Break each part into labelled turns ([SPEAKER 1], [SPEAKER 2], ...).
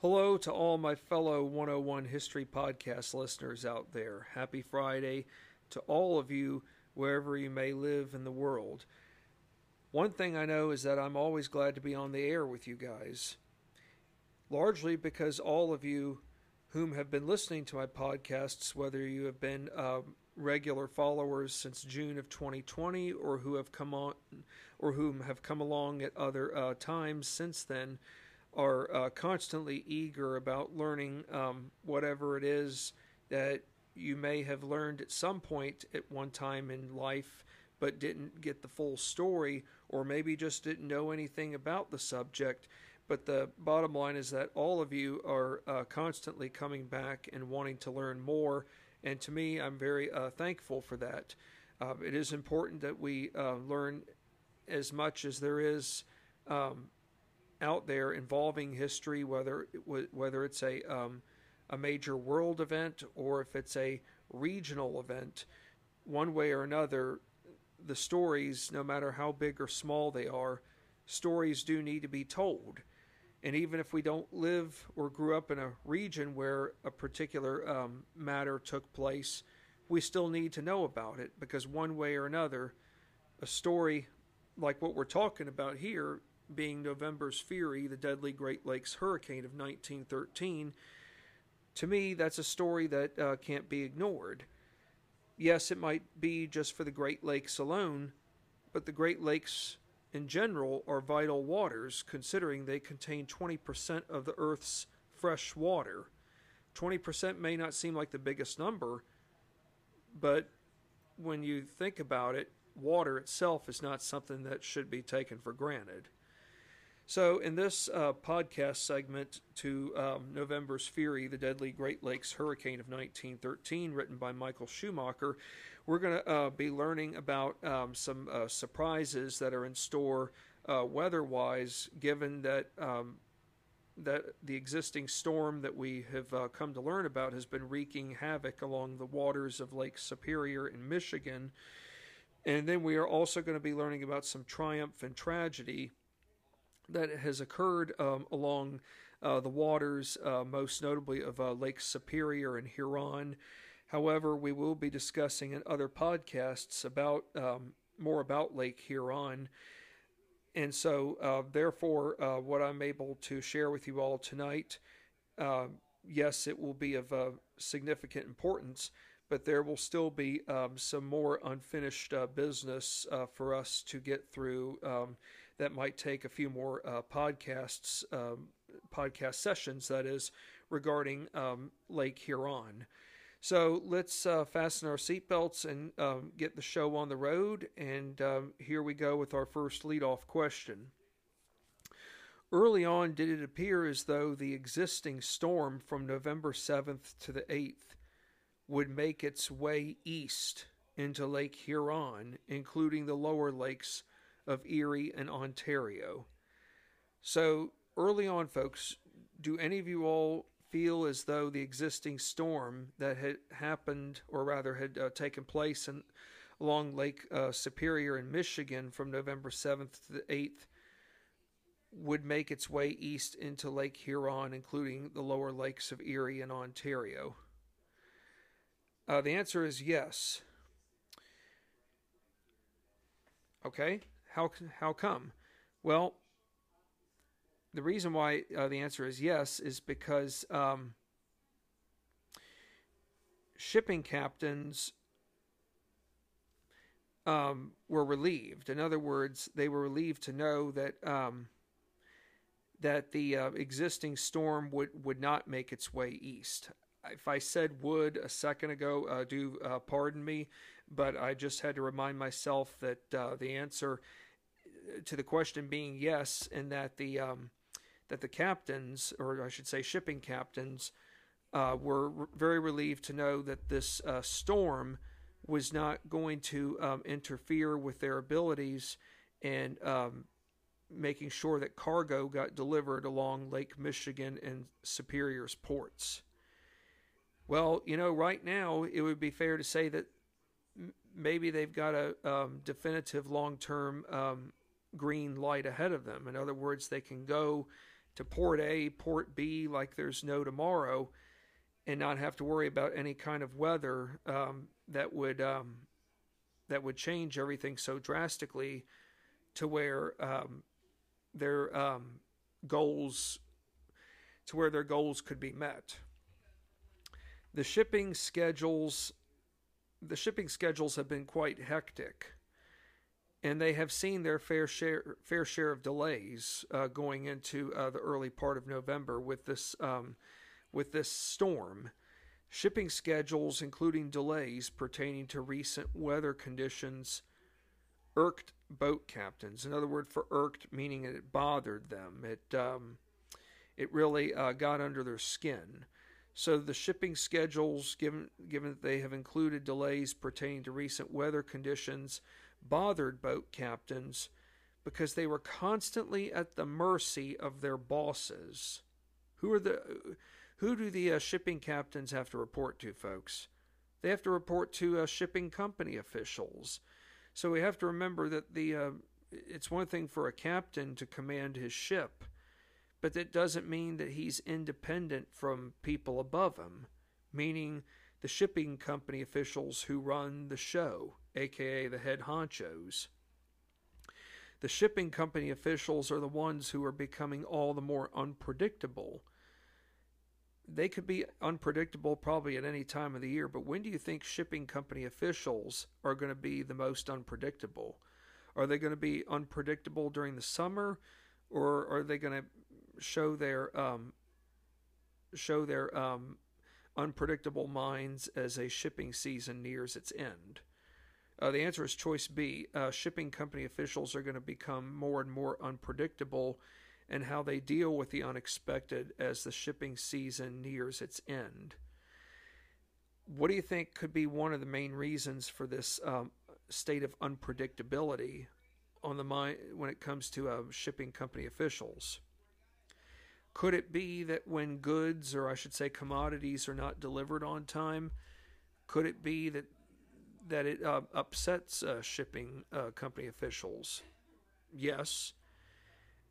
[SPEAKER 1] Hello to all my fellow 101 History Podcast listeners out there. Happy Friday to all of you, wherever you may live in the world. One thing I know is that I'm always glad to be on the air with you guys, largely because all of you whom have been listening to my podcasts, whether you have been uh, regular followers since June of 2020 or who have come on or whom have come along at other uh, times since then are uh, constantly eager about learning um, whatever it is that you may have learned at some point at one time in life but didn't get the full story or maybe just didn't know anything about the subject. But the bottom line is that all of you are uh, constantly coming back and wanting to learn more. And to me i'm very uh, thankful for that. Uh, it is important that we uh, learn as much as there is um, out there involving history, whether whether it's a um, a major world event or if it's a regional event, one way or another, the stories, no matter how big or small they are, stories do need to be told. And even if we don't live or grew up in a region where a particular um, matter took place, we still need to know about it because one way or another, a story like what we're talking about here being November's Fury, the deadly Great Lakes hurricane of 1913, to me, that's a story that uh, can't be ignored. Yes, it might be just for the Great Lakes alone, but the Great Lakes in general are vital waters, considering they contain 20% of the Earth's fresh water. 20% may not seem like the biggest number, but when you think about it, water itself is not something that should be taken for granted. So, in this uh, podcast segment to um, November's Fury, the deadly Great Lakes hurricane of 1913, written by Michael Schumacher, we're going to uh, be learning about um, some uh, surprises that are in store uh, weather wise, given that. Um, that the existing storm that we have uh, come to learn about has been wreaking havoc along the waters of Lake Superior in Michigan. And then we are also going to be learning about some triumph and tragedy that has occurred um, along uh, the waters, uh, most notably of uh, Lake Superior and Huron. However, we will be discussing in other podcasts about um, more about Lake Huron. And so, uh, therefore, uh, what I'm able to share with you all tonight, uh, yes, it will be of significant importance, but there will still be um, some more unfinished business for us to get through. That might take a few more uh, podcasts, um, podcast sessions, that is, regarding um, Lake Huron. So let's uh, fasten our seatbelts and um, get the show on the road. And um, here we go with our first leadoff question. Early on, did it appear as though the existing storm from November 7th to the 8th would make its way east into Lake Huron, including the lower lakes of Erie and Ontario. So, early on, folks, do any of you all feel as though the existing storm that had happened, or rather had uh, taken place in, along Lake uh, Superior in Michigan from November 7th to the 8th, would make its way east into Lake Huron, including the lower lakes of Erie and Ontario? Uh, the answer is yes. Okay, how how come? Well, the reason why uh, the answer is yes is because um, shipping captains um, were relieved. In other words, they were relieved to know that um, that the uh, existing storm would would not make its way east. If I said would a second ago, uh, do uh, pardon me, but I just had to remind myself that uh, the answer to the question being yes, and that the um, that the captains, or I should say, shipping captains, uh, were re- very relieved to know that this uh, storm was not going to um, interfere with their abilities and um, making sure that cargo got delivered along Lake Michigan and Superior's ports. Well, you know, right now it would be fair to say that maybe they've got a um, definitive long term um, green light ahead of them. In other words, they can go to port A, port B, like there's no tomorrow, and not have to worry about any kind of weather um, that would um, that would change everything so drastically to where um, their um, goals to where their goals could be met. The shipping schedules the shipping schedules have been quite hectic and they have seen their fair share fair share of delays uh, going into uh, the early part of November with this um, with this storm. Shipping schedules, including delays pertaining to recent weather conditions, irked boat captains. Another word for irked meaning it bothered them. It um, it really uh, got under their skin. So the shipping schedules, given given that they have included delays pertaining to recent weather conditions, bothered boat captains because they were constantly at the mercy of their bosses. Who are the who do the uh, shipping captains have to report to, folks? They have to report to uh, shipping company officials. So we have to remember that the uh, it's one thing for a captain to command his ship, but that doesn't mean that he's independent from people above him, meaning the shipping company officials who run the show, aka the head honchos. The shipping company officials are the ones who are becoming all the more unpredictable they could be unpredictable probably at any time of the year, but when do you think shipping company officials are going to be the most unpredictable? Are they going to be unpredictable during the summer, or are they going to show their um, show their um, unpredictable minds as a shipping season nears its end? Uh, the answer is choice B. Uh, shipping company officials are going to become more and more unpredictable and how they deal with the unexpected as the shipping season nears its end. What do you think could be one of the main reasons for this um, state of unpredictability on the mind when it comes to uh, shipping company officials? Could it be that when goods, or I should say commodities, are not delivered on time, could it be that that it uh, upsets uh, shipping uh, company officials? Yes.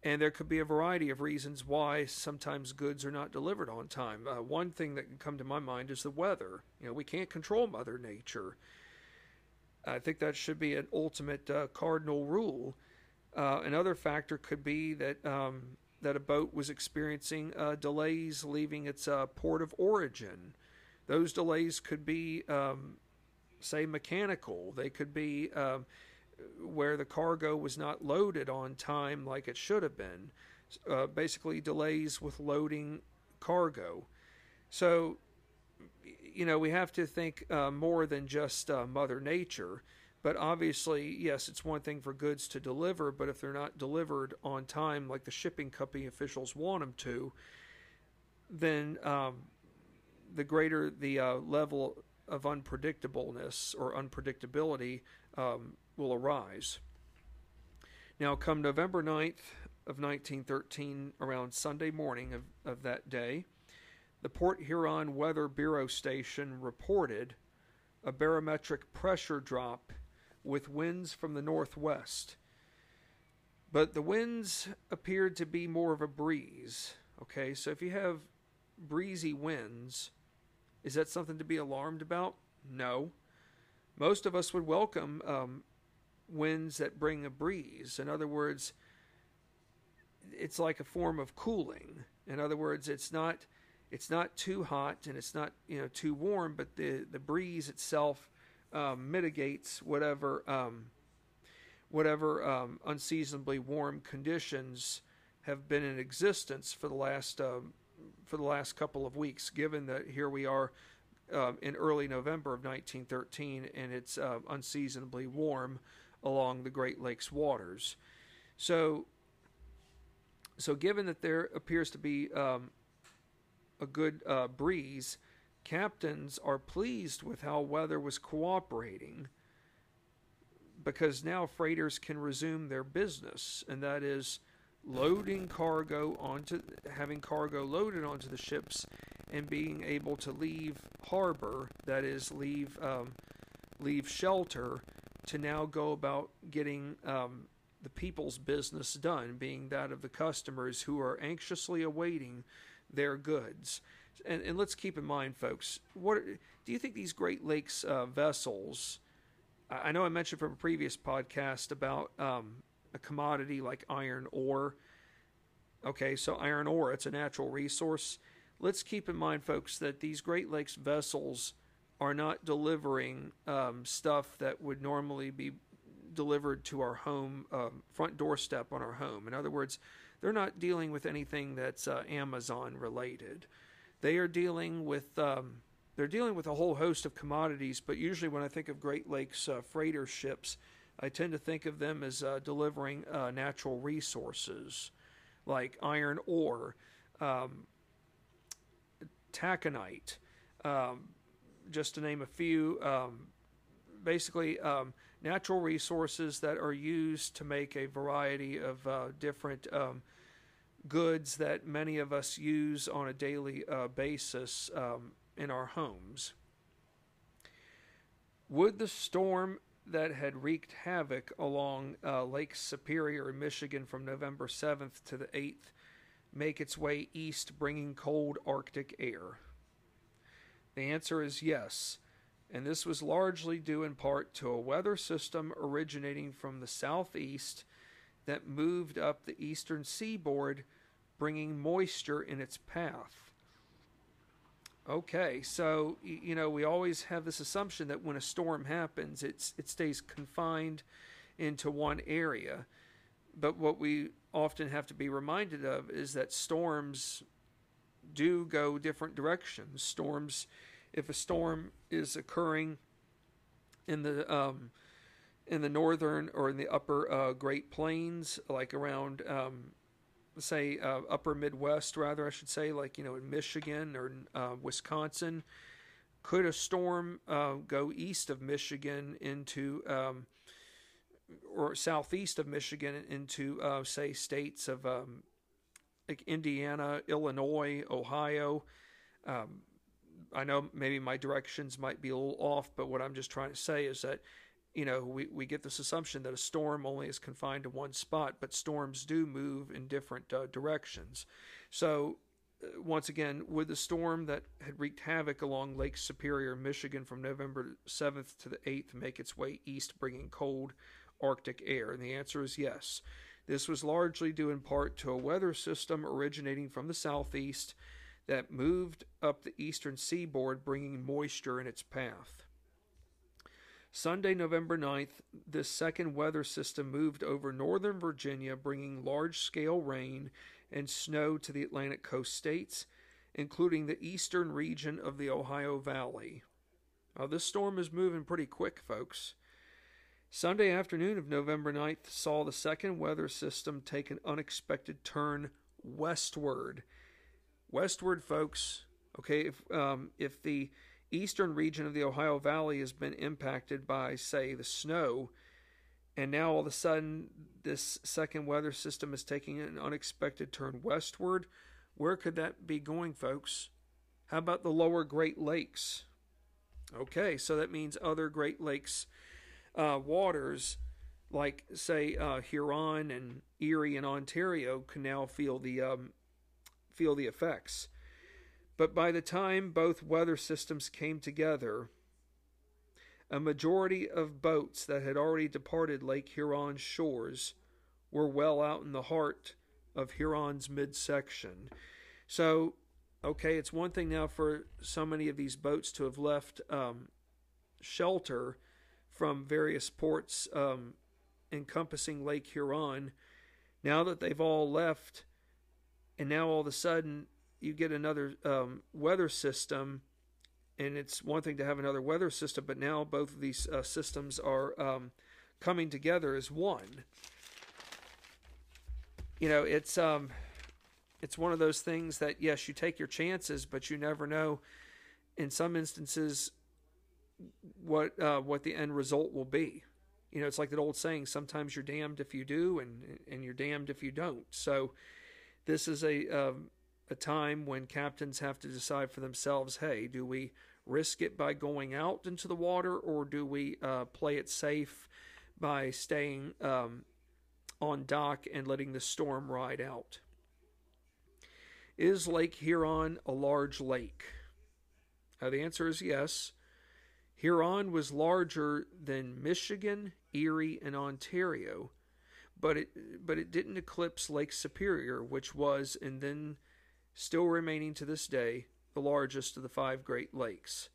[SPEAKER 1] And there could be a variety of reasons why sometimes goods are not delivered on time. Uh, one thing that can come to my mind is the weather. You know, we can't control Mother Nature. I think that should be an ultimate uh, cardinal rule. Uh, another factor could be that um, that a boat was experiencing uh, delays leaving its uh, port of origin. Those delays could be, um, say, mechanical. They could be um, where the cargo was not loaded on time like it should have been. Uh, basically, delays with loading cargo. So, you know, we have to think uh, more than just uh, Mother Nature. But obviously, yes, it's one thing for goods to deliver, but if they're not delivered on time like the shipping company officials want them to, then um, the greater the uh, level of unpredictableness or unpredictability um, will arise. Now, come November 9th of 1913, around Sunday morning of, of that day, the Port Huron Weather Bureau station reported a barometric pressure drop with winds from the northwest. But the winds appeared to be more of a breeze. Okay, so if you have breezy winds, is that something to be alarmed about? No. Most of us would welcome um, winds that bring a breeze. In other words, it's like a form of cooling. In other words, it's not it's not too hot and it's not you know too warm, but the the breeze itself um, mitigates whatever um, whatever um, unseasonably warm conditions have been in existence for the last um, for the last couple of weeks. Given that here we are uh, in early November of 1913 and it's uh, unseasonably warm along the Great Lakes waters. So, so given that there appears to be um, a good uh, breeze, captains are pleased with how weather was cooperating because now freighters can resume their business, and that is loading cargo onto having cargo loaded onto the ships and being able to leave harbor that is leave um, leave shelter to now go about getting um, the people's business done, being that of the customers who are anxiously awaiting their goods. And, and let's keep in mind, folks, what do you think these Great Lakes uh, vessels? I know I mentioned from a previous podcast about um, a commodity like iron ore. Okay, so iron ore, it's a natural resource. Let's keep in mind, folks, that these Great Lakes vessels are not delivering um, stuff that would normally be delivered to our home um, front doorstep on our home. In other words, they're not dealing with anything that's uh, Amazon related. They are dealing with um, they're dealing with a whole host of commodities. But usually, when I think of Great Lakes uh, freighter ships, I tend to think of them as uh, delivering uh, natural resources like iron ore, um, taconite, um, just to name a few. Um, basically, um, natural resources that are used to make a variety of uh, different um, goods that many of us use on a daily uh, basis um, in our homes. Would the storm that had wreaked havoc along uh, Lake Superior in Michigan from November 7th to the 8th make its way east, bringing cold Arctic air? The answer is yes and this was largely due in part to a weather system originating from the southeast that moved up the eastern seaboard, bringing moisture in its path. Okay, so you know we always have this assumption that when a storm happens, it's it stays confined into one area. But what we often have to be reminded of is that storms do go different directions. Storms if a storm is occurring in the um, in the northern or in the upper uh, Great Plains, like around um, say uh, upper Midwest, rather I should say, like you know in Michigan or uh, Wisconsin, could a storm uh, go east of Michigan into um, or southeast of Michigan into uh, say states of um, like Indiana, Illinois, Ohio? Um, I know maybe my directions might be a little off, but what I'm just trying to say is that, you know, we, we get this assumption that a storm only is confined to one spot, but storms do move in different uh, directions. So, uh, once again, would the storm that had wreaked havoc along Lake Superior, Michigan from November 7th to the 8th make its way east, bringing cold Arctic air? And the answer is yes. This was largely due in part to a weather system originating from the southeast that moved up the eastern seaboard, bringing moisture in its path. Sunday, November 9th, this second weather system moved over northern Virginia, bringing large scale rain and snow to the Atlantic coast states, including the eastern region of the Ohio Valley. Now, this storm is moving pretty quick, folks. Sunday afternoon of November 9th saw the second weather system take an unexpected turn westward westward, folks. Okay, if um, if the eastern region of the Ohio Valley has been impacted by, say, the snow, and now all of a sudden this second weather system is taking an unexpected turn westward, where could that be going, folks? How about the lower Great Lakes? Okay, so that means other Great Lakes uh, waters, like say uh, Huron and Erie and Ontario, can now feel the um, feel the effects. But by the time both weather systems came together, a majority of boats that had already departed Lake Huron's shores were well out in the heart of Huron's midsection. So, okay, it's one thing now for so many of these boats to have left um, shelter from various ports um, encompassing Lake Huron. Now that they've all left, and now all of a sudden you get another um, weather system and it's one thing to have another weather system but now both of these uh, systems are um, coming together as one. You know it's um it's one of those things that yes you take your chances but you never know. In some instances what uh, what the end result will be. You know it's like that old saying sometimes you're damned if you do and and you're damned if you don't. So this is a um, a time when captains have to decide for themselves hey do we risk it by going out into the water or do we uh, play it safe by staying um, on dock and letting the storm ride out. Is Lake Huron a large lake? Uh, the answer is yes. Huron was larger than Michigan, Erie, and Ontario, but it but it didn't eclipse Lake Superior, which was and then still remaining to this day the largest of the five Great Lakes.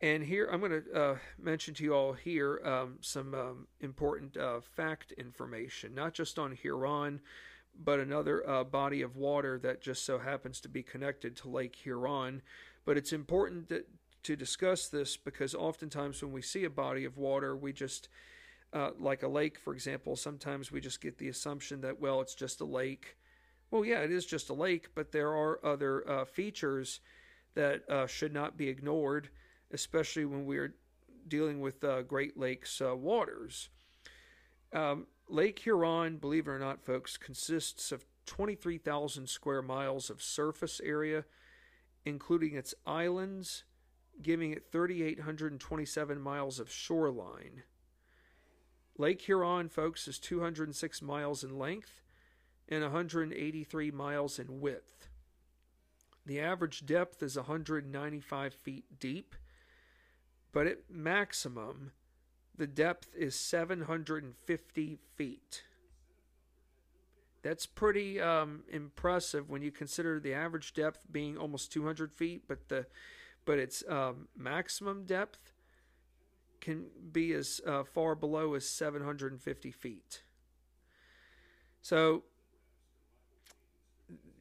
[SPEAKER 1] And here I'm going to uh, mention to you all here um, some um, important uh, fact information, not just on Huron, but another uh, body of water that just so happens to be connected to Lake Huron. But it's important that, to discuss this because oftentimes when we see a body of water, we just, uh, like a lake, for example, sometimes we just get the assumption that, well, it's just a lake. Well, yeah, it is just a lake, but there are other uh, features that uh, should not be ignored, especially when we're dealing with uh, Great Lakes uh, waters. Um, lake Huron, believe it or not, folks, consists of 23,000 square miles of surface area, including its islands, giving it 3,827 miles of shoreline. Lake Huron, folks, is 206 miles in length and 183 miles in width. The average depth is 195 feet deep, but at maximum, the depth is 750 feet. That's pretty um, impressive when you consider the average depth being almost 200 feet, but the but its um, maximum depth can be as uh, far below as 750 feet. So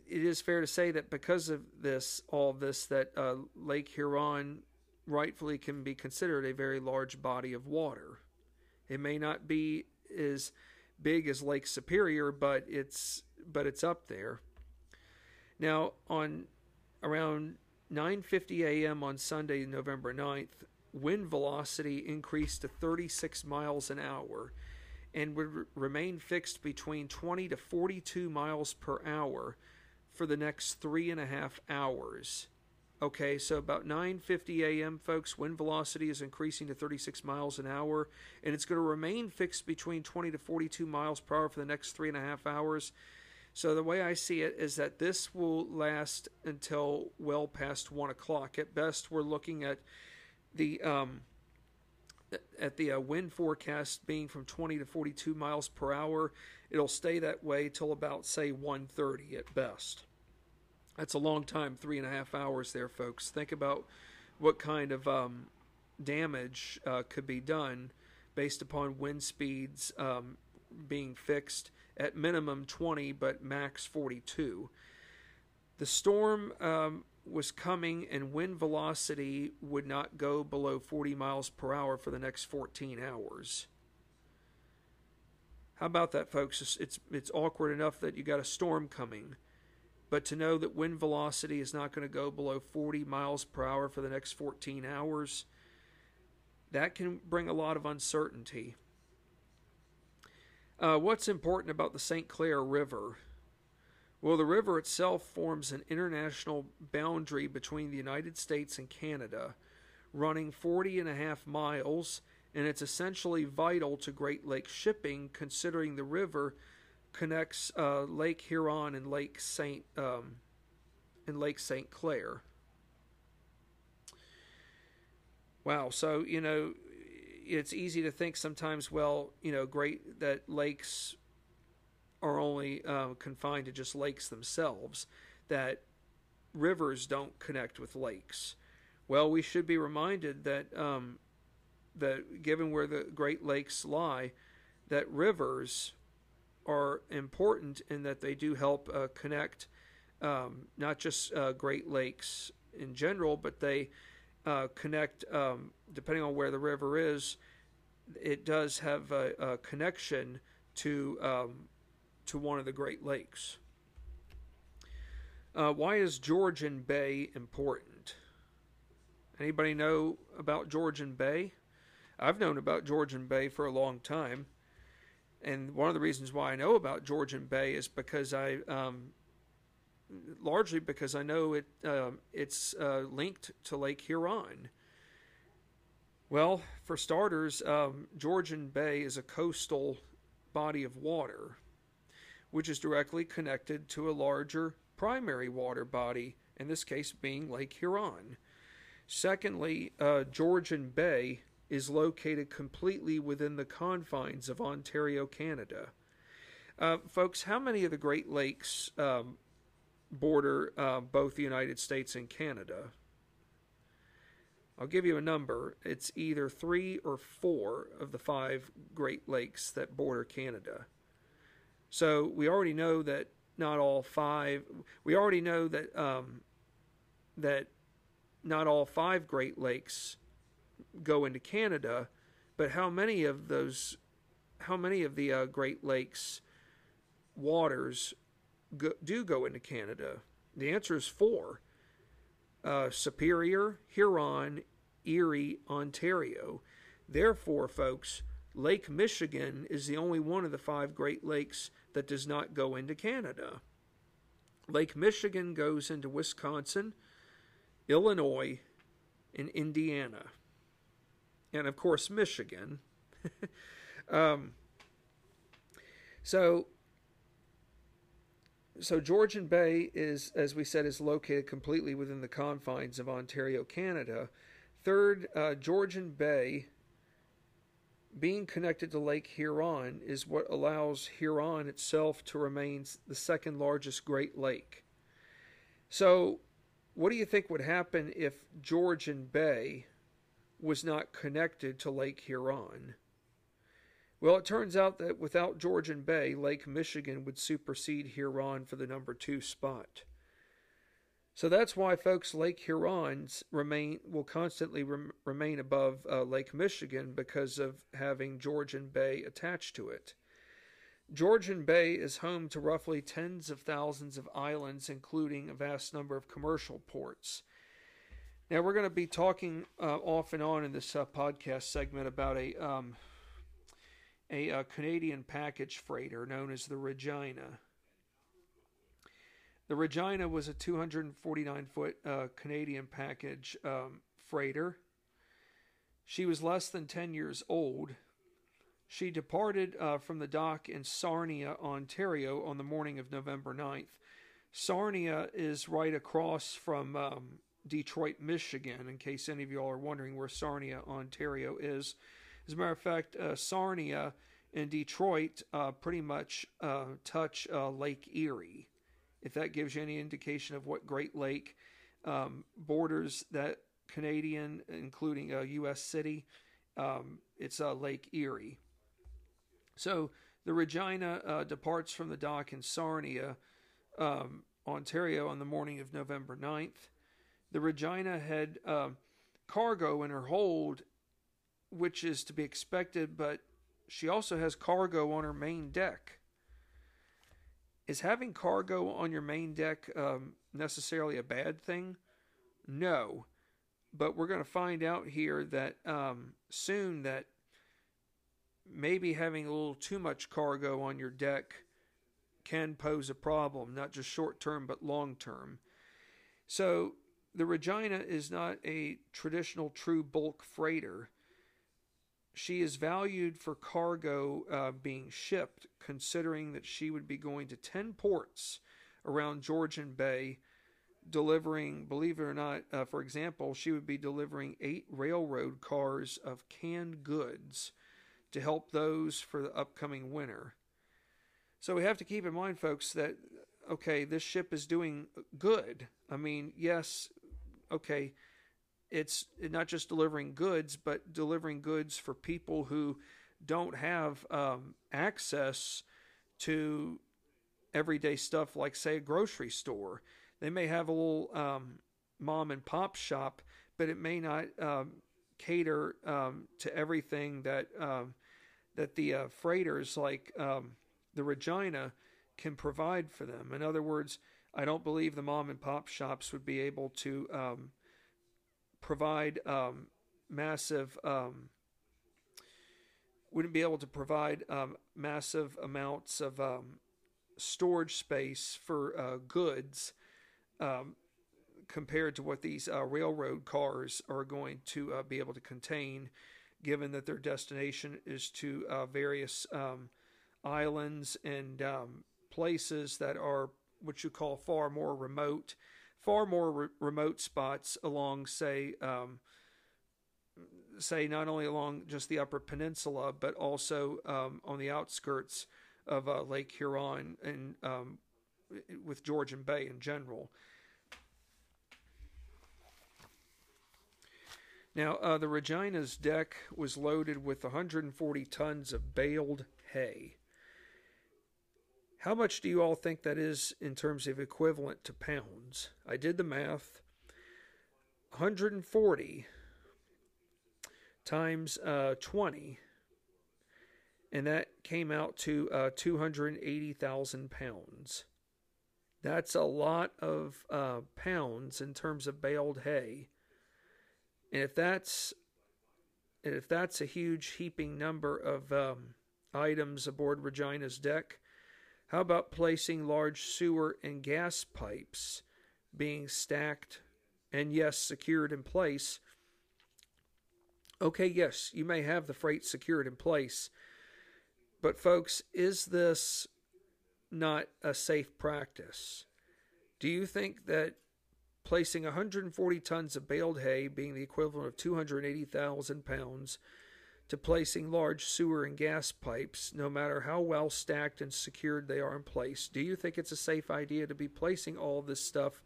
[SPEAKER 1] it is fair to say that because of this, all of this, that uh, Lake Huron rightfully can be considered a very large body of water. It may not be as big as Lake Superior, but it's but it's up there. Now, on around 9:50 a.m. on Sunday, November 9th, wind velocity increased to 36 miles an hour and would remain fixed between 20 to 42 miles per hour for the next three and a half hours. Okay, so about 9:50 a.m., folks, wind velocity is increasing to 36 miles an hour, and it's going to remain fixed between 20 to 42 miles per hour for the next three and a half hours. So the way I see it is that this will last until well past one o'clock. At best, we're looking at the um, at the uh, wind forecast being from 20 to 42 miles per hour. It'll stay that way till about say 1:30 at best. That's a long time, three and a half hours there, folks. Think about what kind of um, damage uh, could be done based upon wind speeds um, being fixed at minimum 20, but max 42. The storm um, was coming, and wind velocity would not go below 40 miles per hour for the next 14 hours. How about that, folks? It's, it's, it's awkward enough that you got a storm coming but to know that wind velocity is not going to go below 40 miles per hour for the next 14 hours, that can bring a lot of uncertainty. Uh, what's important about the St. Clair River? Well, the river itself forms an international boundary between the United States and Canada, running 40 and a half miles, and it's essentially vital to Great Lakes shipping, considering the river connects uh, Lake Huron and Lake Saint um, and Lake Saint Clair. Wow, so you know, it's easy to think sometimes. Well, you know, great that lakes are only uh, confined to just lakes themselves. That rivers don't connect with lakes. Well, we should be reminded that um, that given where the Great Lakes lie, that rivers are important in that they do help uh, connect um, not just uh, Great Lakes in general, but they uh, connect, um, depending on where the river is, it does have a, a connection to um, to one of the Great Lakes. Uh, why is Georgian Bay important? Anybody know about Georgian Bay? I've known about Georgian Bay for a long time and one of the reasons why I know about Georgian Bay is because I, um, largely because I know it, uh, it's uh, linked to Lake Huron. Well, for starters, um, Georgian Bay is a coastal body of water, which is directly connected to a larger primary water body, in this case being Lake Huron. Secondly, uh, Georgian Bay is located completely within the confines of Ontario, Canada. Uh, folks, how many of the Great Lakes um, border uh, both the United States and Canada? I'll give you a number. It's either three or four of the five Great Lakes that border Canada. So we already know that not all five. We already know that um, that not all five Great Lakes go into Canada, but how many of those, how many of the uh, Great Lakes waters go, do go into Canada? The answer is four. Uh, Superior, Huron, Erie, Ontario. Therefore, folks, Lake Michigan is the only one of the five Great Lakes that does not go into Canada. Lake Michigan goes into Wisconsin, Illinois, and Indiana. And of course, Michigan. um, so, so Georgian Bay is, as we said, is located completely within the confines of Ontario, Canada. Third, uh, Georgian Bay, being connected to Lake Huron, is what allows Huron itself to remain the second largest Great Lake. So, what do you think would happen if Georgian Bay was not connected to Lake Huron? Well, it turns out that without Georgian Bay, Lake Michigan would supersede Huron for the number two spot. So that's why, folks, Lake Huron's remain will constantly rem, remain above uh, Lake Michigan because of having Georgian Bay attached to it. Georgian Bay is home to roughly tens of thousands of islands, including a vast number of commercial ports. Now, we're going to be talking uh, off and on in this uh, podcast segment about a um, a, uh, Canadian package freighter known as the Regina. The Regina was a 249 foot uh, Canadian package um, freighter. She was less than 10 years old. She departed uh, from the dock in Sarnia, Ontario on the morning of November 9th. Sarnia is right across from um, Detroit, Michigan, in case any of you all are wondering where Sarnia, Ontario is. As a matter of fact, uh, Sarnia and Detroit uh, pretty much uh, touch uh, Lake Erie if that gives you any indication of what Great Lake um, borders that Canadian, including a U.S. city, um, it's uh, Lake Erie. So the Regina uh, departs from the dock in Sarnia, um, Ontario, on the morning of November 9th. The Regina had uh, cargo in her hold, which is to be expected, but she also has cargo on her main deck. Is having cargo on your main deck um, necessarily a bad thing? No. But we're going to find out here that um, soon that maybe having a little too much cargo on your deck can pose a problem, not just short term, but long term. So the Regina is not a traditional true bulk freighter. She is valued for cargo uh, being shipped, considering that she would be going to 10 ports around Georgian Bay, delivering, believe it or not, uh, for example, she would be delivering eight railroad cars of canned goods to help those for the upcoming winter. So we have to keep in mind, folks, that, okay, this ship is doing good. I mean, yes, okay it's not just delivering goods, but delivering goods for people who don't have um, access to everyday stuff like, say, a grocery store. They may have a little um, mom and pop shop, but it may not um, cater um, to everything that um, that the uh, freighters like um, the Regina can provide for them. In other words, I don't believe the mom and pop shops would be able to provide um, massive um, wouldn't be able to provide um, massive amounts of um, storage space for uh, goods um, compared to what these uh, railroad cars are going to uh, be able to contain, given that their destination is to uh, various um, islands and places that are what you call far more remote, far more re- remote spots along, say, um, say not only along just the Upper Peninsula, but also um, on the outskirts of uh, Lake Huron and um, with Georgian Bay in general. Now, uh, the Regina's deck was loaded with 140 tons of baled hay. How much do you all think that is in terms of equivalent to pounds? I did the math. 140 times uh, 20, and that came out to uh, 280,000 pounds. That's a lot of uh, pounds in terms of baled hay. And if that's and if that's a huge heaping number of um, items aboard Regina's deck, how about placing large sewer and gas pipes being stacked and yes, secured in place? Okay, yes, you may have the freight secured in place, but folks, is this not a safe practice? Do you think that placing 140 tons of baled hay, being the equivalent of 280,000 pounds, to placing large sewer and gas pipes, no matter how well stacked and secured they are in place, do you think it's a safe idea to be placing all this stuff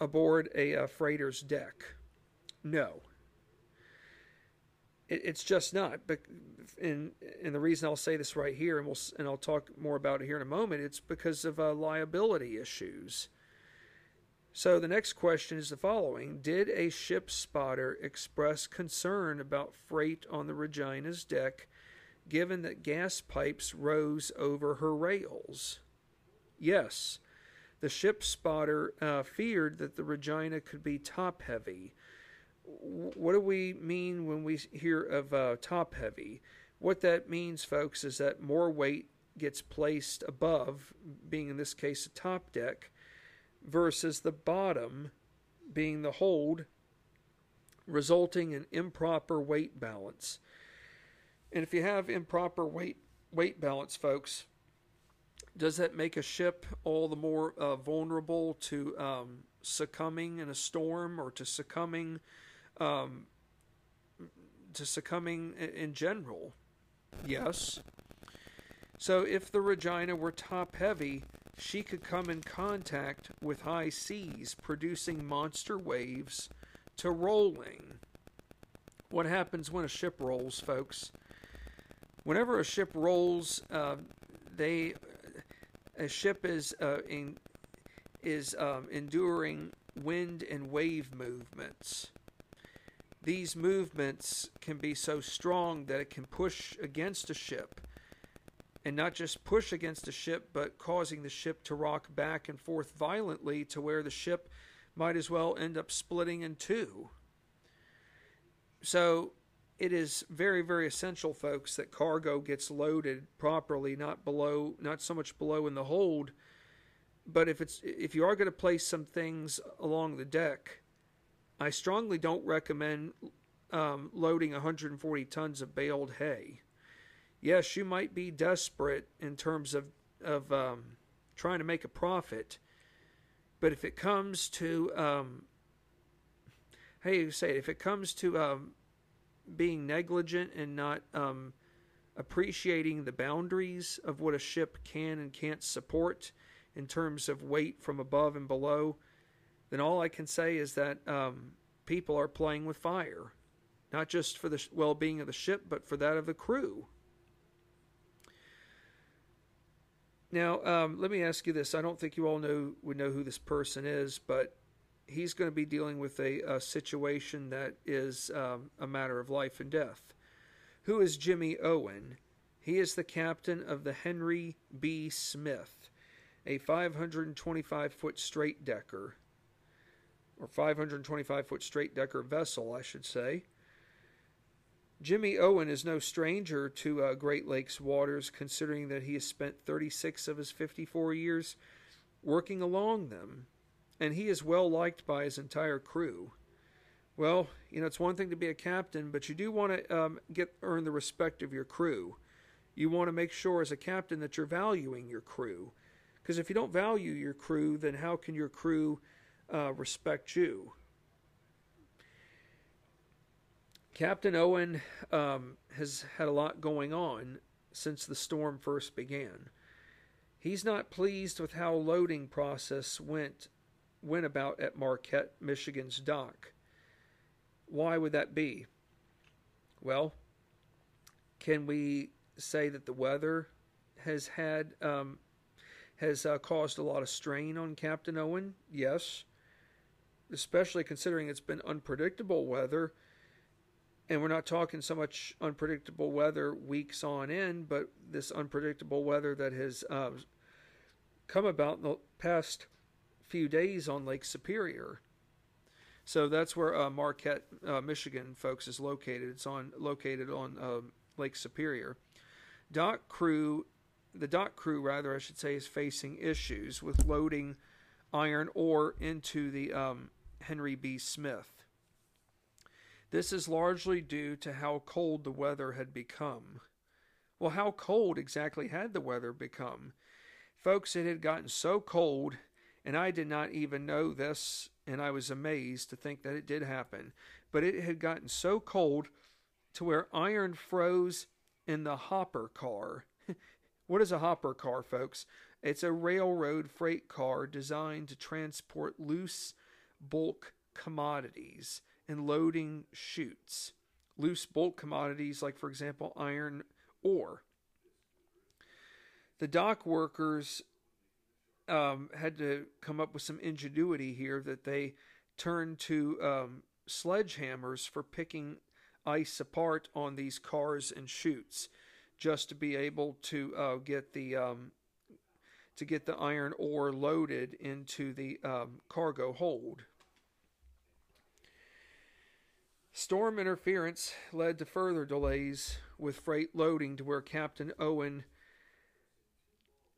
[SPEAKER 1] aboard a, a freighter's deck? No. It, it's just not. But and and the reason I'll say this right here, and we'll and I'll talk more about it here in a moment. It's because of uh, liability issues. So the next question is the following Did a ship spotter express concern about freight on the Regina's deck given that gas pipes rose over her rails? Yes. The ship spotter uh, feared that the Regina could be top heavy. What do we mean when we hear of uh, top heavy? What that means, folks, is that more weight gets placed above, being in this case a top deck, versus the bottom being the hold, resulting in improper weight balance. And if you have improper weight weight balance, folks, does that make a ship all the more uh, vulnerable to um, succumbing in a storm or to succumbing um, to succumbing in general? Yes. So if the Regina were top heavy, she could come in contact with high seas, producing monster waves to rolling. What happens when a ship rolls, folks? Whenever a ship rolls, uh, they a ship is uh, in, is um, enduring wind and wave movements. These movements can be so strong that it can push against a ship and not just push against the ship, but causing the ship to rock back and forth violently to where the ship might as well end up splitting in two. So it is very, very essential, folks, that cargo gets loaded properly, not below, not so much below in the hold, but if it's if you are going to place some things along the deck, I strongly don't recommend um, loading 140 tons of baled hay yes, you might be desperate in terms of of um, trying to make a profit, but if it comes to um, how you say it? If it comes to um, being negligent and not um, appreciating the boundaries of what a ship can and can't support in terms of weight from above and below, then all I can say is that um, people are playing with fire, not just for the well being of the ship, but for that of the crew. Now, um, let me ask you this. I don't think you all know would know who this person is, but he's going to be dealing with a, a situation that is um, a matter of life and death. Who is Jimmy Owen? He is the captain of the Henry B. Smith, a 525 foot straight decker, or 525 foot straight decker vessel, I should say. Jimmy Owen is no stranger to uh, Great Lakes waters, considering that he has spent 36 of his 54 years working along them, and he is well liked by his entire crew. Well, you know, it's one thing to be a captain, but you do want to um, get earn the respect of your crew. You want to make sure as a captain that you're valuing your crew. Because if you don't value your crew, then how can your crew uh, respect you? Captain Owen um, has had a lot going on since the storm first began. He's not pleased with how loading process went went about at Marquette, Michigan's dock. Why would that be? Well, can we say that the weather has had um, has uh, caused a lot of strain on Captain Owen? Yes, especially considering it's been unpredictable weather and we're not talking so much unpredictable weather weeks on end, but this unpredictable weather that has uh, come about in the past few days on Lake Superior. So that's where uh, Marquette, uh, Michigan, folks, is located. It's on located on um, Lake Superior. Dock crew, the dock crew, rather, I should say, is facing issues with loading iron ore into the um, Henry B. Smith. This is largely due to how cold the weather had become. Well, how cold exactly had the weather become? Folks, it had gotten so cold, and I did not even know this, and I was amazed to think that it did happen. But it had gotten so cold to where iron froze in the hopper car. what is a hopper car, folks? It's a railroad freight car designed to transport loose bulk commodities and loading chutes, loose bulk commodities like, for example, iron ore. The dock workers um, had to come up with some ingenuity here that they turned to um, sledgehammers for picking ice apart on these cars and chutes just to be able to uh, get the um, to get the iron ore loaded into the um, cargo hold. Storm interference led to further delays with freight loading to where Captain Owen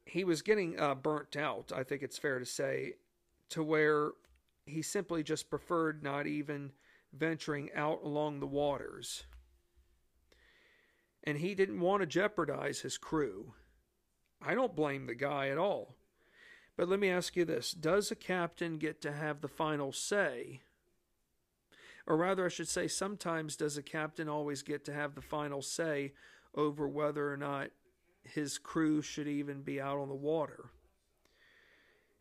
[SPEAKER 1] he was getting uh, burnt out, I think it's fair to say, to where he simply just preferred not even venturing out along the waters. And he didn't want to jeopardize his crew. I don't blame the guy at all. But let me ask you this Does a captain get to have the final say or rather, I should say, sometimes does a captain always get to have the final say over whether or not his crew should even be out on the water?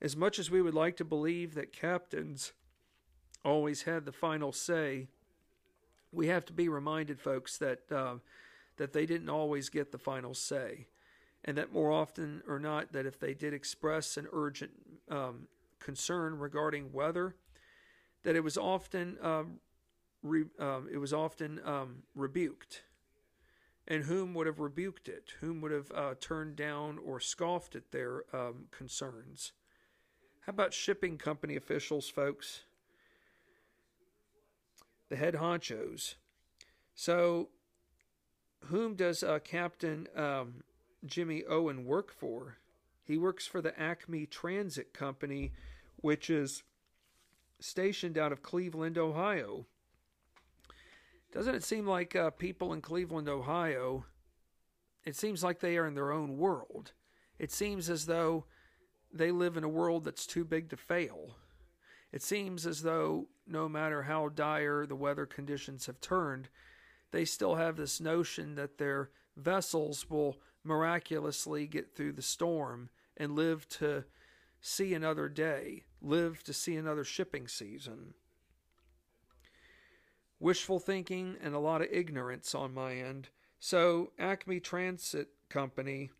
[SPEAKER 1] As much as we would like to believe that captains always had the final say, we have to be reminded, folks, that uh, that they didn't always get the final say, and that more often or not, that if they did express an urgent um, concern regarding weather, that it was often um, re, um, it was often um, rebuked. And whom would have rebuked it? Whom would have uh, turned down or scoffed at their um, concerns? How about shipping company officials, folks? The head honchos. So, whom does uh, Captain um, Jimmy Owen work for? He works for the Acme Transit Company, which is stationed out of Cleveland, Ohio. Doesn't it seem like uh, people in Cleveland, Ohio, it seems like they are in their own world? It seems as though they live in a world that's too big to fail. It seems as though no matter how dire the weather conditions have turned, they still have this notion that their vessels will miraculously get through the storm and live to see another day, live to see another shipping season wishful thinking and a lot of ignorance on my end. So, Acme Transit Company,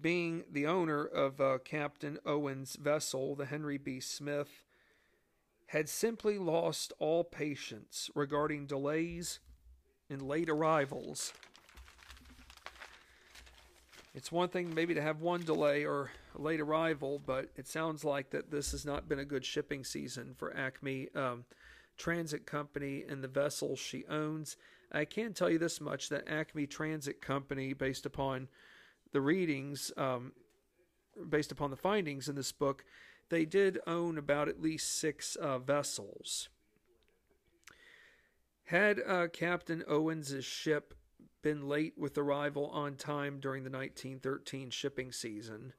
[SPEAKER 1] being the owner of uh, Captain Owen's vessel, the Henry B. Smith, had simply lost all patience regarding delays and late arrivals. It's one thing maybe to have one delay or a late arrival, but it sounds like that this has not been a good shipping season for Acme. Um, Transit Company and the vessels she owns. I can tell you this much that Acme Transit Company, based upon the readings, um, based upon the findings in this book, they did own about at least six uh, vessels. Had uh, Captain Owens' ship been late with arrival on time during the 1913 shipping season?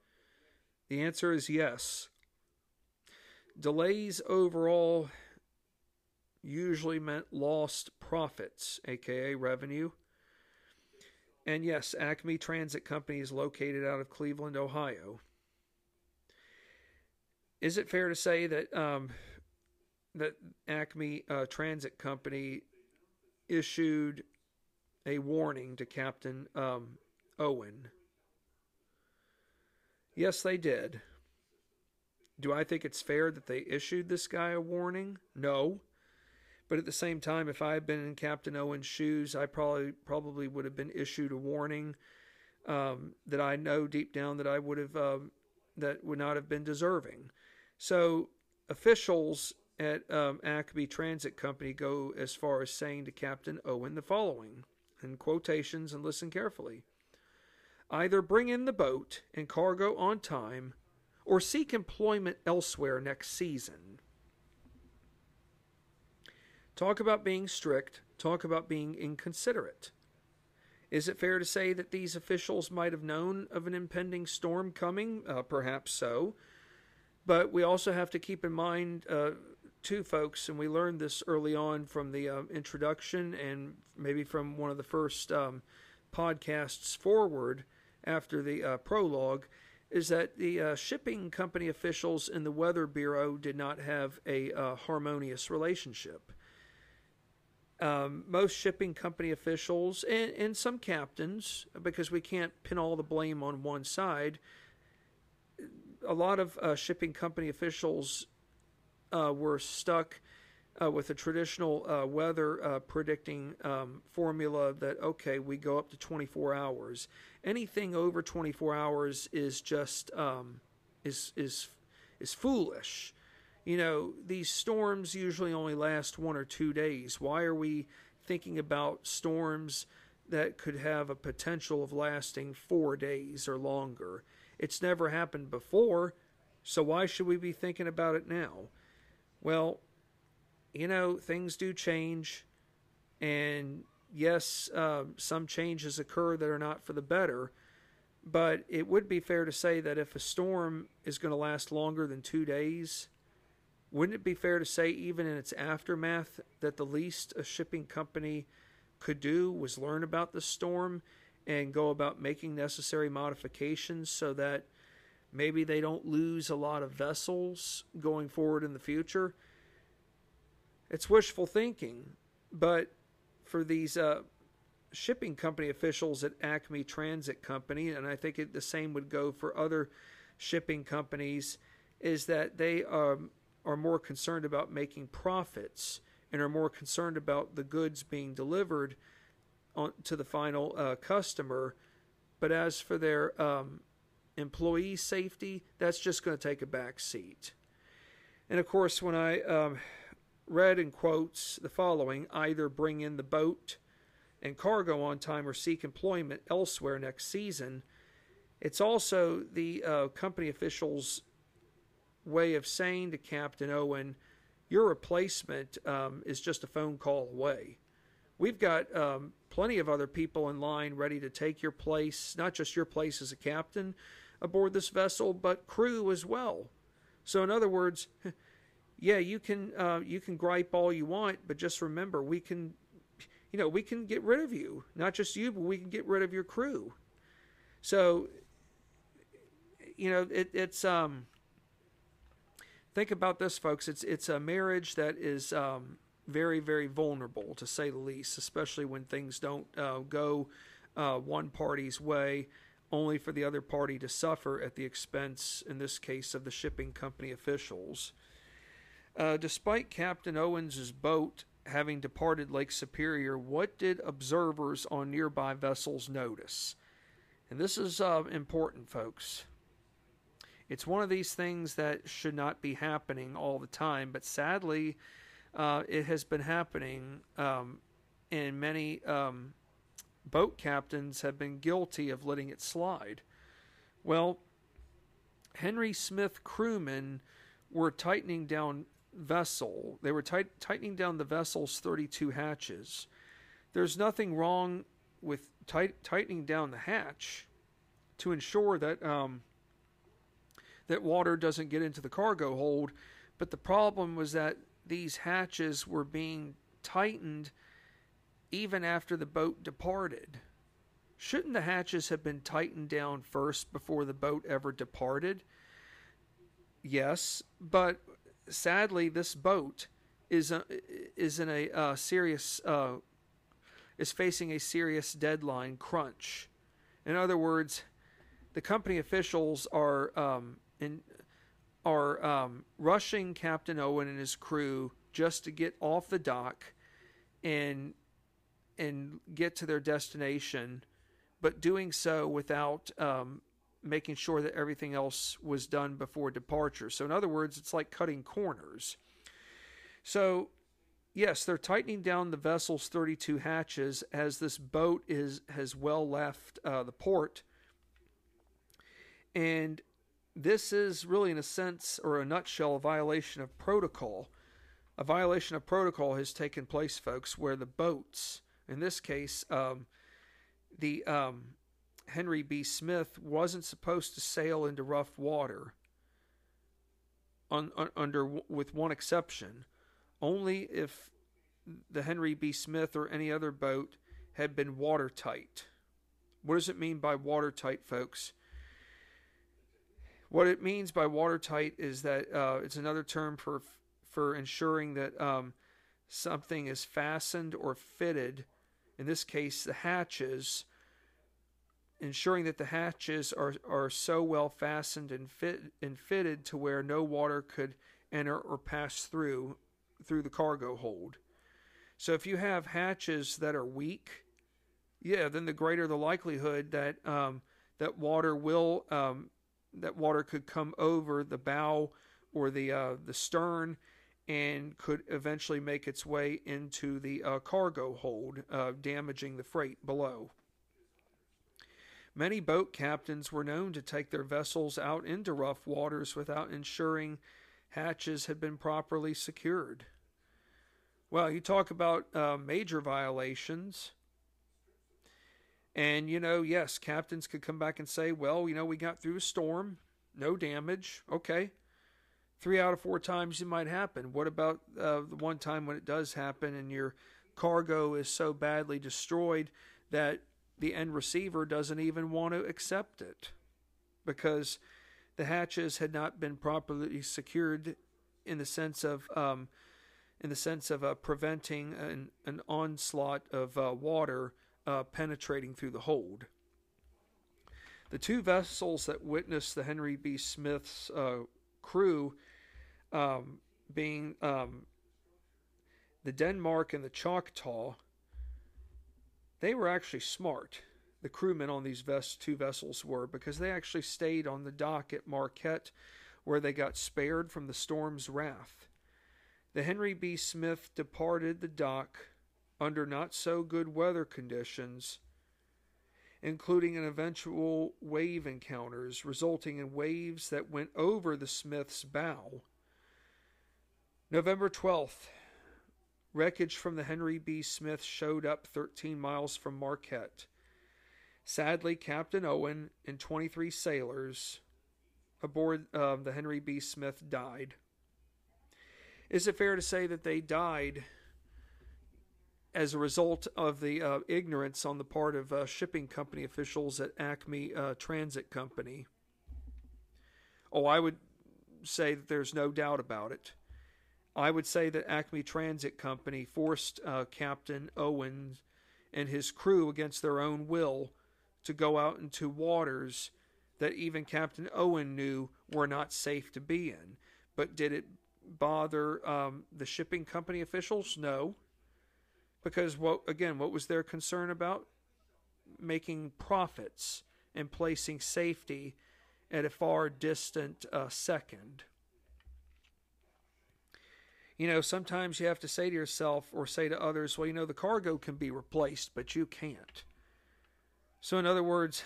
[SPEAKER 1] The answer is yes. Delays overall usually meant lost profits, aka revenue. And yes, Acme Transit Company is located out of Cleveland, Ohio. Is it fair to say that um, that Acme uh, Transit Company issued a warning to Captain um, Owen? Yes, they did. Do I think it's fair that they issued this guy a warning? No. But at the same time, if I had been in Captain Owen's shoes, I probably probably would have been issued a warning um, that I know deep down that I would have um, that would not have been deserving. So officials at um, Acme Transit Company go as far as saying to Captain Owen the following in quotations and listen carefully. Either bring in the boat and cargo on time or seek employment elsewhere next season. Talk about being strict, talk about being inconsiderate. Is it fair to say that these officials might have known of an impending storm coming? Uh, perhaps so. But we also have to keep in mind, uh, folks, and we learned this early on from the uh, introduction and maybe from one of the first um, podcasts forward after the uh, prologue, is that the uh, shipping company officials in the Weather Bureau did not have a uh, harmonious relationship um, most shipping company officials and, and some captains, because we can't pin all the blame on one side, a lot of uh, shipping company officials uh, were stuck uh, with a traditional uh, weather uh, predicting um, formula that okay, we go up to 24 hours. Anything over 24 hours is just um, is is is foolish you know, these storms usually only last one or two days. Why are we thinking about storms that could have a potential of lasting four days or longer? It's never happened before, so why should we be thinking about it now? Well, you know, things do change, and yes, uh, some changes occur that are not for the better. But it would be fair to say that if a storm is going to last longer than two days, wouldn't it be fair to say, even in its aftermath, that the least a shipping company could do was learn about the storm and go about making necessary modifications so that maybe they don't lose a lot of vessels going forward in the future? It's wishful thinking, but for these uh, shipping company officials at Acme Transit Company, and I think it, the same would go for other shipping companies, is that they um, are more concerned about making profits and are more concerned about the goods being delivered on, to the final uh, customer. But as for their um, employee safety, that's just going to take a back seat. And of course, when I um, read in quotes the following either bring in the boat and cargo on time or seek employment elsewhere next season, it's also the uh, company officials' way of saying to Captain Owen, your replacement um, is just a phone call away. We've got um, plenty of other people in line ready to take your place, not just your place as a captain aboard this vessel, but crew as well. So, in other words, yeah, you can uh, you can gripe all you want, but just remember, we can, you know, we can get rid of you. Not just you, but we can get rid of your crew. So, you know, it, it's um, think about this, folks. It's it's a marriage that is um, very very vulnerable to say the least, especially when things don't uh, go uh, one party's way, only for the other party to suffer at the expense, in this case, of the shipping company officials. Uh, despite Captain Owens's boat having departed Lake Superior, what did observers on nearby vessels notice? And this is uh, important, folks. It's one of these things that should not be happening all the time, but sadly, uh, it has been happening, um, and many um, boat captains have been guilty of letting it slide. Well, Henry Smith crewmen were tightening down vessel. They were tight, tightening down the vessel's 32 hatches. There's nothing wrong with tight, tightening down the hatch to ensure that um, that water doesn't get into the cargo hold. But the problem was that these hatches were being tightened even after the boat departed. Shouldn't the hatches have been tightened down first before the boat ever departed? Yes, but sadly, this boat is a, is in a uh, serious uh, is facing a serious deadline crunch. In other words, the company officials are um, in, are um, rushing Captain Owen and his crew just to get off the dock and and get to their destination, but doing so without um, making sure that everything else was done before departure. So, in other words, it's like cutting corners. So, yes, they're tightening down the vessel's 32 hatches as this boat is has well left uh, the port, and this is really, in a sense or a nutshell, a violation of protocol. A violation of protocol has taken place, folks, where the boats, in this case, um, the um, Henry B. Smith wasn't supposed to sail into rough water. Un, un, under with one exception, only if the Henry B. Smith or any other boat had been watertight. What does it mean by watertight, folks? What it means by watertight is that uh, it's another term for for ensuring that um, something is fastened or fitted. In this case, the hatches. Ensuring that the hatches are, are so well fastened and fit and fitted to where no water could enter or pass through through the cargo hold. So if you have hatches that are weak, yeah, then the greater the likelihood that um, that water will um, that water could come over the bow or the uh, the stern and could eventually make its way into the uh, cargo hold, uh, damaging the freight below. Many boat captains were known to take their vessels out into rough waters without ensuring hatches had been properly secured. Well, you talk about uh, major violations. And, you know, yes, captains could come back and say, well, you know, we got through a storm, no damage. Okay. Three out of four times it might happen. What about uh, the one time when it does happen and your cargo is so badly destroyed that the end receiver doesn't even want to accept it because the hatches had not been properly secured in the sense of um, in the sense of uh, preventing an, an onslaught of uh, water uh, penetrating through the hold. The two vessels that witnessed the Henry B. Smith's uh, crew um, being um, the Denmark and the Choctaw, they were actually smart. The crewmen on these ves- two vessels were because they actually stayed on the dock at Marquette where they got spared from the storm's wrath. The Henry B. Smith departed the dock under not so good weather conditions, including an eventual wave encounters, resulting in waves that went over the Smith's bow. November 12th, wreckage from the Henry B. Smith showed up 13 miles from Marquette. Sadly, Captain Owen and 23 sailors aboard uh, the Henry B. Smith died. Is it fair to say that they died as a result of the uh, ignorance on the part of uh, shipping company officials at Acme uh, Transit Company. Oh, I would say that there's no doubt about it. I would say that Acme Transit Company forced uh, Captain Owen and his crew against their own will to go out into waters that even Captain Owen knew were not safe to be in. But did it bother um, the shipping company officials? No because what again what was their concern about? Making profits and placing safety at a far distant uh, second. You know sometimes you have to say to yourself or say to others well you know the cargo can be replaced but you can't. So in other words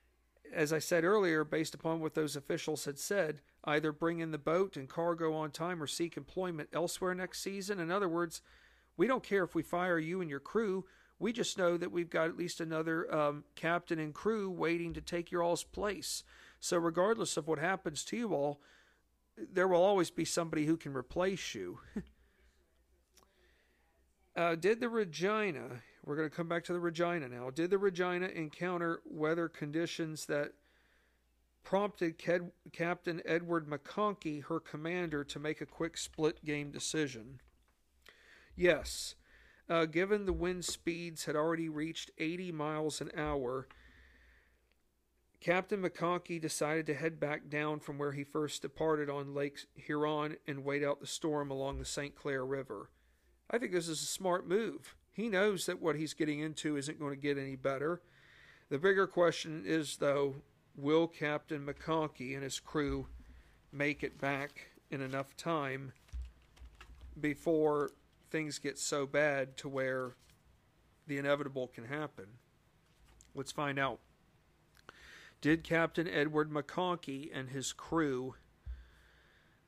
[SPEAKER 1] as i said earlier based upon what those officials had said either bring in the boat and cargo on time or seek employment elsewhere next season. In other words we don't care if we fire you and your crew. We just know that we've got at least another um, captain and crew waiting to take your all's place. So, regardless of what happens to you all, there will always be somebody who can replace you. uh, did the Regina, we're going to come back to the Regina now, did the Regina encounter weather conditions that prompted Ked- Captain Edward McConkey, her commander, to make a quick split game decision? Yes. Uh, given the wind speeds had already reached 80 miles an hour, Captain McConkey decided to head back down from where he first departed on Lake Huron and wait out the storm along the St. Clair River. I think this is a smart move. He knows that what he's getting into isn't going to get any better. The bigger question is, though, will Captain McConkey and his crew make it back in enough time before things get so bad to where the inevitable can happen? Let's find out. Did Captain Edward McConkey and his crew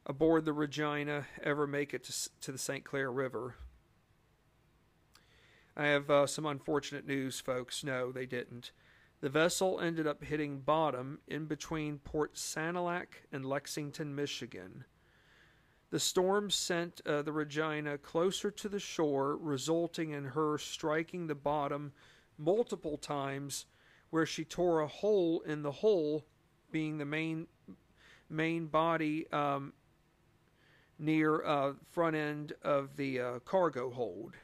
[SPEAKER 1] aboard the Regina ever make it to, to the St. Clair River? I have uh, some unfortunate news, folks. No, they didn't. The vessel ended up hitting bottom in between Port Sanilac and Lexington, Michigan. The storm sent uh, the Regina closer to the shore, resulting in her striking the bottom multiple times where she tore a hole in the hull, being the main main body um, near uh, front end of the uh, cargo hold.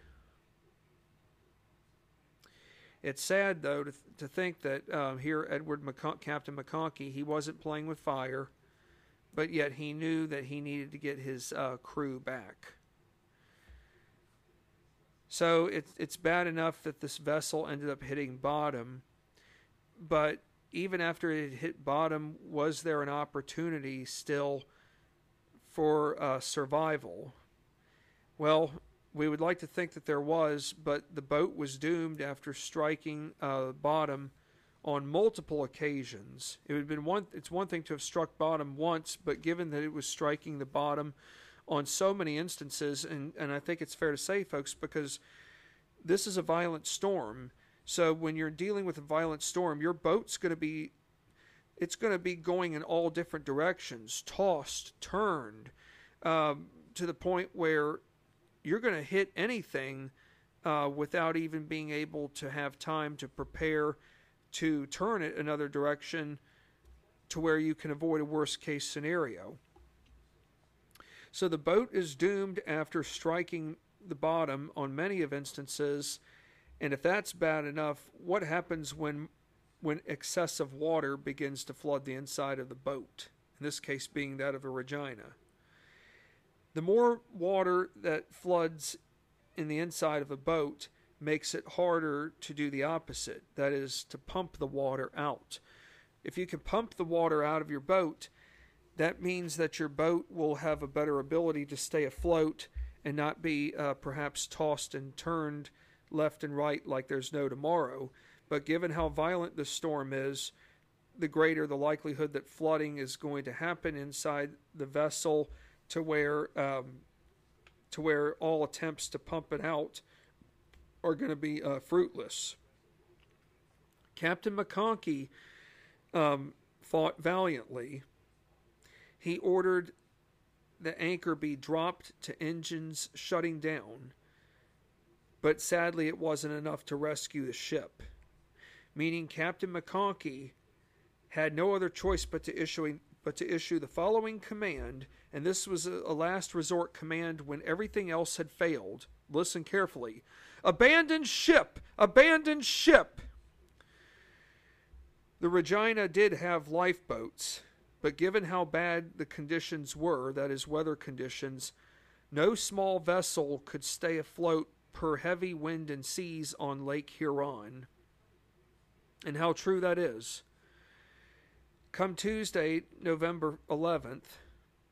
[SPEAKER 1] It's sad though to, to think that um, here Edward Captain McConkey he wasn't playing with fire, but yet he knew that he needed to get his uh, crew back. So it's it's bad enough that this vessel ended up hitting bottom but even after it hit bottom, was there an opportunity still for uh, survival? Well, we would like to think that there was, but the boat was doomed after striking uh, bottom on multiple occasions. It would have been one. It's one thing to have struck bottom once, but given that it was striking the bottom on so many instances, and and I think it's fair to say, folks, because this is a violent storm so when you're dealing with a violent storm, your boat's going to be it's going to be going in all different directions, tossed, turned, um, to the point where you're going to hit anything uh, without even being able to have time to prepare to turn it another direction to where you can avoid a worst case scenario. So the boat is doomed after striking the bottom on many of instances and if that's bad enough, what happens when when excessive water begins to flood the inside of the boat? In this case being that of a Regina. The more water that floods in the inside of a boat makes it harder to do the opposite, that is to pump the water out. If you can pump the water out of your boat, that means that your boat will have a better ability to stay afloat and not be uh, perhaps tossed and turned left and right like there's no tomorrow. But given how violent the storm is, the greater the likelihood that flooding is going to happen inside the vessel to where um, to where all attempts to pump it out are going to be uh, fruitless. Captain McConkey um, fought valiantly. He ordered the anchor be dropped to engines shutting down but sadly it wasn't enough to rescue the ship, meaning Captain McConkey had no other choice but to issue but to issue the following command, and this was a, a last resort command when everything else had failed. Listen carefully. Abandon ship! Abandon ship! The Regina did have lifeboats, but given how bad the conditions were, that is, weather conditions, no small vessel could stay afloat per heavy wind and seas on Lake Huron. And how true that is. Come Tuesday, November 11th,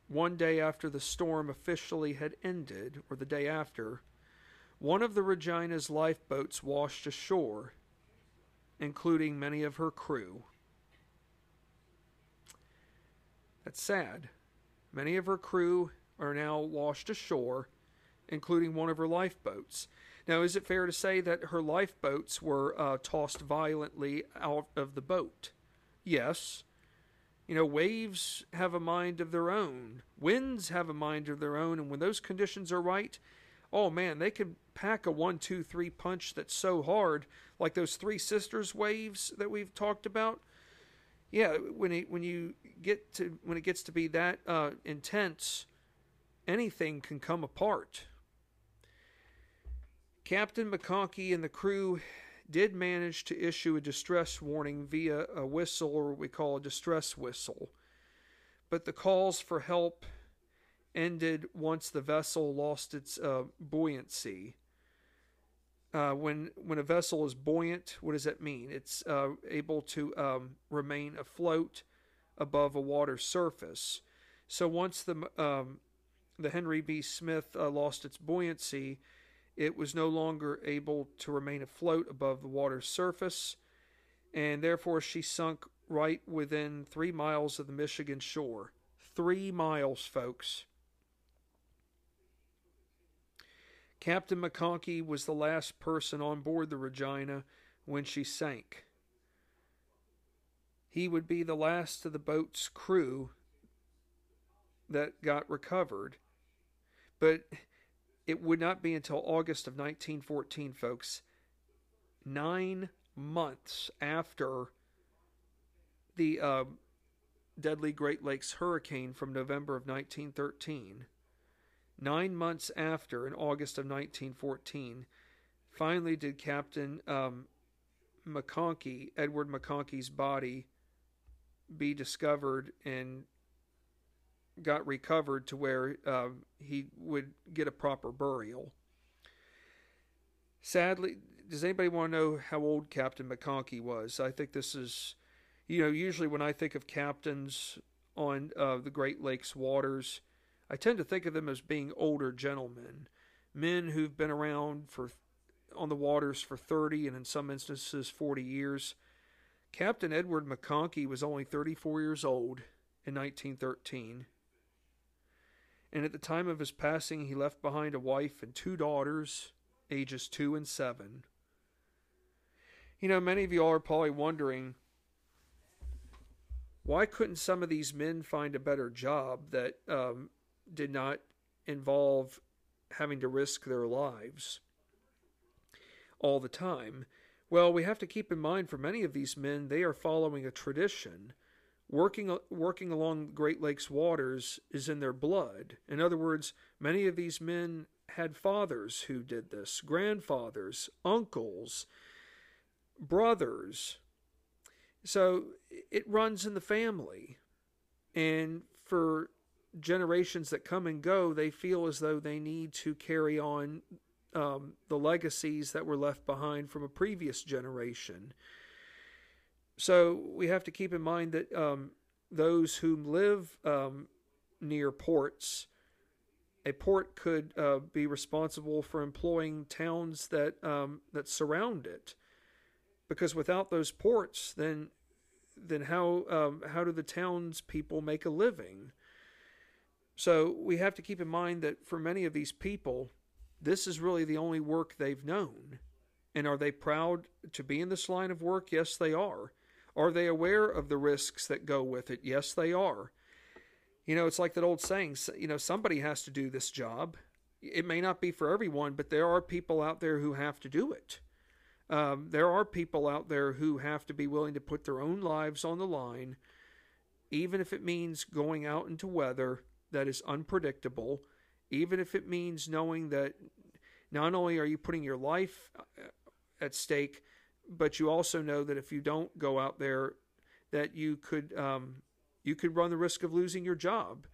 [SPEAKER 1] one day after the storm officially had ended, or the day after, one of the Regina's lifeboats washed ashore, including many of her crew. That's sad. Many of her crew are now washed ashore, including one of her lifeboats. Now, is it fair to say that her lifeboats were uh, tossed violently out of the boat? Yes. You know, waves have a mind of their own, winds have a mind of their own, and when those conditions are right, oh man, they can pack a one, two, three punch that's so hard, like those three sisters waves that we've talked about. Yeah, when it, when you get to when it gets to be that uh, intense, anything can come apart. Captain McConkey and the crew did manage to issue a distress warning via a whistle, or what we call a distress whistle. But the calls for help ended once the vessel lost its uh, buoyancy. Uh, when when a vessel is buoyant, what does that mean? It's uh, able to um, remain afloat above a water surface. So once the um, the Henry B. Smith uh, lost its buoyancy, it was no longer able to remain afloat above the water's surface, and therefore she sunk right within three miles of the Michigan shore. Three miles, folks. Captain McConkey was the last person on board the Regina when she sank. He would be the last of the boat's crew that got recovered. But it would not be until August of 1914, folks, nine months after the uh, deadly Great Lakes hurricane from November of 1913, nine months after, in August of 1914, finally did Captain um, McConkey, Edward McConkey's body, be discovered and got recovered to where uh, he would get a proper burial. Sadly, does anybody want to know how old Captain McConkey was? I think this is, you know, usually when I think of captains on uh, the Great Lakes waters, I tend to think of them as being older gentlemen, men who've been around for on the waters for 30 and in some instances 40 years. Captain Edward McConkey was only 34 years old in 1913 and at the time of his passing, he left behind a wife and two daughters, ages two and seven. You know, many of you all are probably wondering why couldn't some of these men find a better job that um, did not involve having to risk their lives all the time? Well, we have to keep in mind for many of these men, they are following a tradition working uh, working along Great Lakes waters is in their blood. In other words, many of these men had fathers who did this, grandfathers, uncles, brothers. So it runs in the family. And for generations that come and go, they feel as though they need to carry on um, the legacies that were left behind from a previous generation. So we have to keep in mind that um, those who live um, near ports, a port could uh, be responsible for employing towns that um, that surround it, because without those ports, then then how um, how do the townspeople make a living? So we have to keep in mind that for many of these people, this is really the only work they've known. And are they proud to be in this line of work? Yes, they are. Are they aware of the risks that go with it? Yes, they are. You know, it's like that old saying, you know, somebody has to do this job. It may not be for everyone, but there are people out there who have to do it. Um, there are people out there who have to be willing to put their own lives on the line, even if it means going out into weather that is unpredictable, even if it means knowing that not only are you putting your life uh, at stake, but you also know that if you don't go out there, that you could um, you could run the risk of losing your job.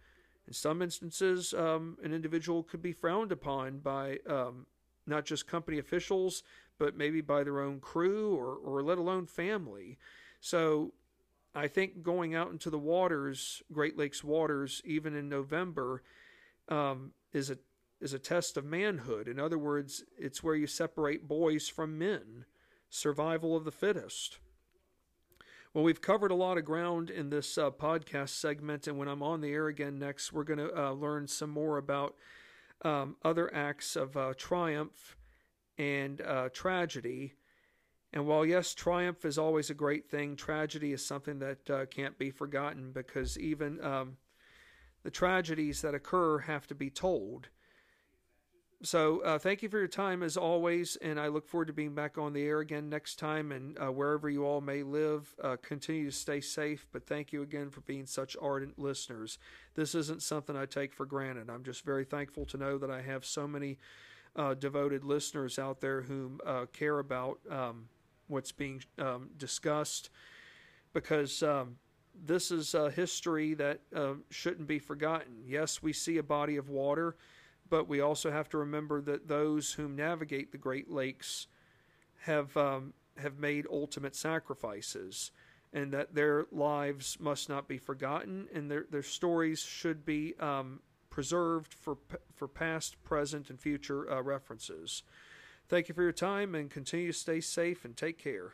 [SPEAKER 1] In some instances, um, an individual could be frowned upon by um, not just company officials, but maybe by their own crew or, or let alone family. So I think going out into the waters, Great Lakes waters, even in November, um, is a is a test of manhood. In other words, it's where you separate boys from men survival of the fittest. Well, we've covered a lot of ground in this uh, podcast segment, and when I'm on the air again next, we're going to uh, learn some more about um, other acts of uh, triumph and uh, tragedy. And while, yes, triumph is always a great thing, tragedy is something that uh, can't be forgotten because even um, the tragedies that occur have to be told. So, uh, thank you for your time as always, and I look forward to being back on the air again next time. And uh, wherever you all may live, uh, continue to stay safe. But thank you again for being such ardent listeners. This isn't something I take for granted. I'm just very thankful to know that I have so many uh, devoted listeners out there who uh, care about um, what's being um, discussed because. Um, this is a history that uh, shouldn't be forgotten. Yes, we see a body of water but we also have to remember that those whom navigate the Great Lakes have um, have made ultimate sacrifices, and that their lives must not be forgotten, and their their stories should be um, preserved for for past, present, and future uh, references. Thank you for your time, and continue to stay safe and take care.